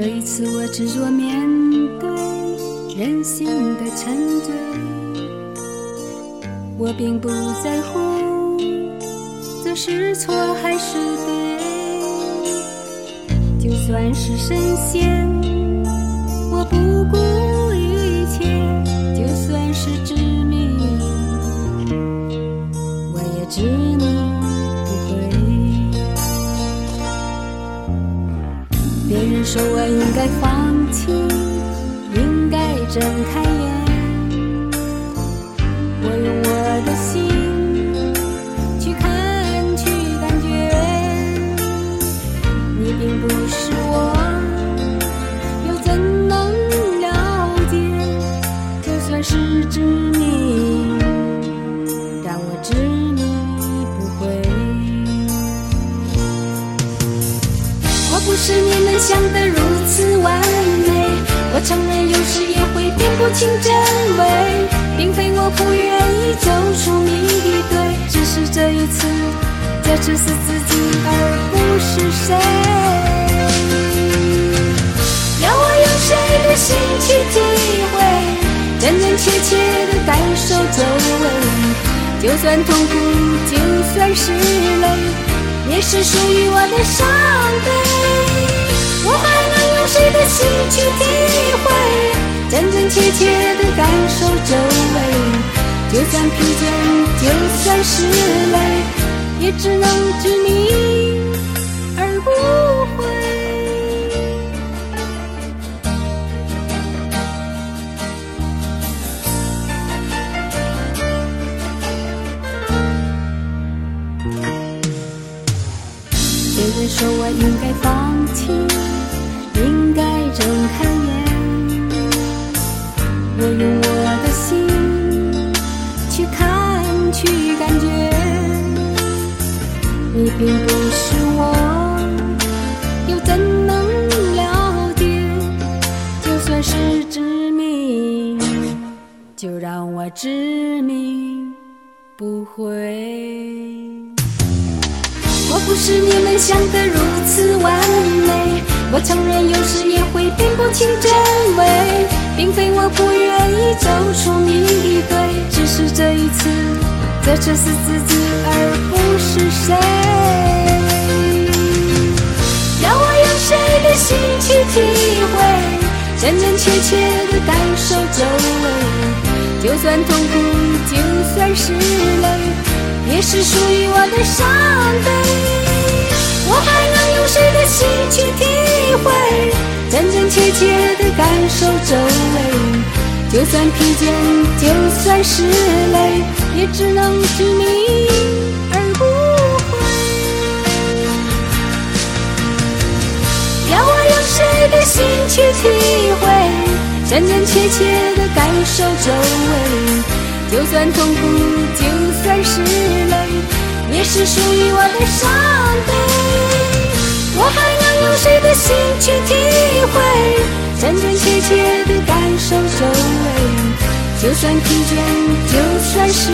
这一次我执着面对人性的沉醉，我并不在乎这是错还是对，就算是神仙，我不顾一切，就算是致命，我也只能别人说我应该放弃，应该睁开眼。是你们想的如此完美，我承认有时也会辨不清真伪，并非我不愿意走出谜底，对，只是这一次，这次是自己而不是谁。要我用谁的心去体会，真真切切的感受周围，就算痛苦，就算是泪。也是属于我的伤受周围？就算疲倦，就算是累，也只能执迷而不悔。别人说我应该放弃，你并不是我，又怎能了解？就算是执迷，就让我执迷不悔。我不是你们想的如此完美，我承认有时也会辨不清真伪，并非我不愿意走出迷，这次是自己而不是谁。要我用谁的心去体会，真真切切的感受周围，就算痛苦，就算是累。也是属于我的伤悲。我还能用谁的心去体会，真真切切的感受周围？就算疲倦，就算是累，也只能执迷而不悔。要我用谁的心去体会，真真切切的感受周围？就算痛苦，就算是累，也是属于我的伤悲。我还能用谁的心去体会，真真切切的感？就算疲倦，就算是，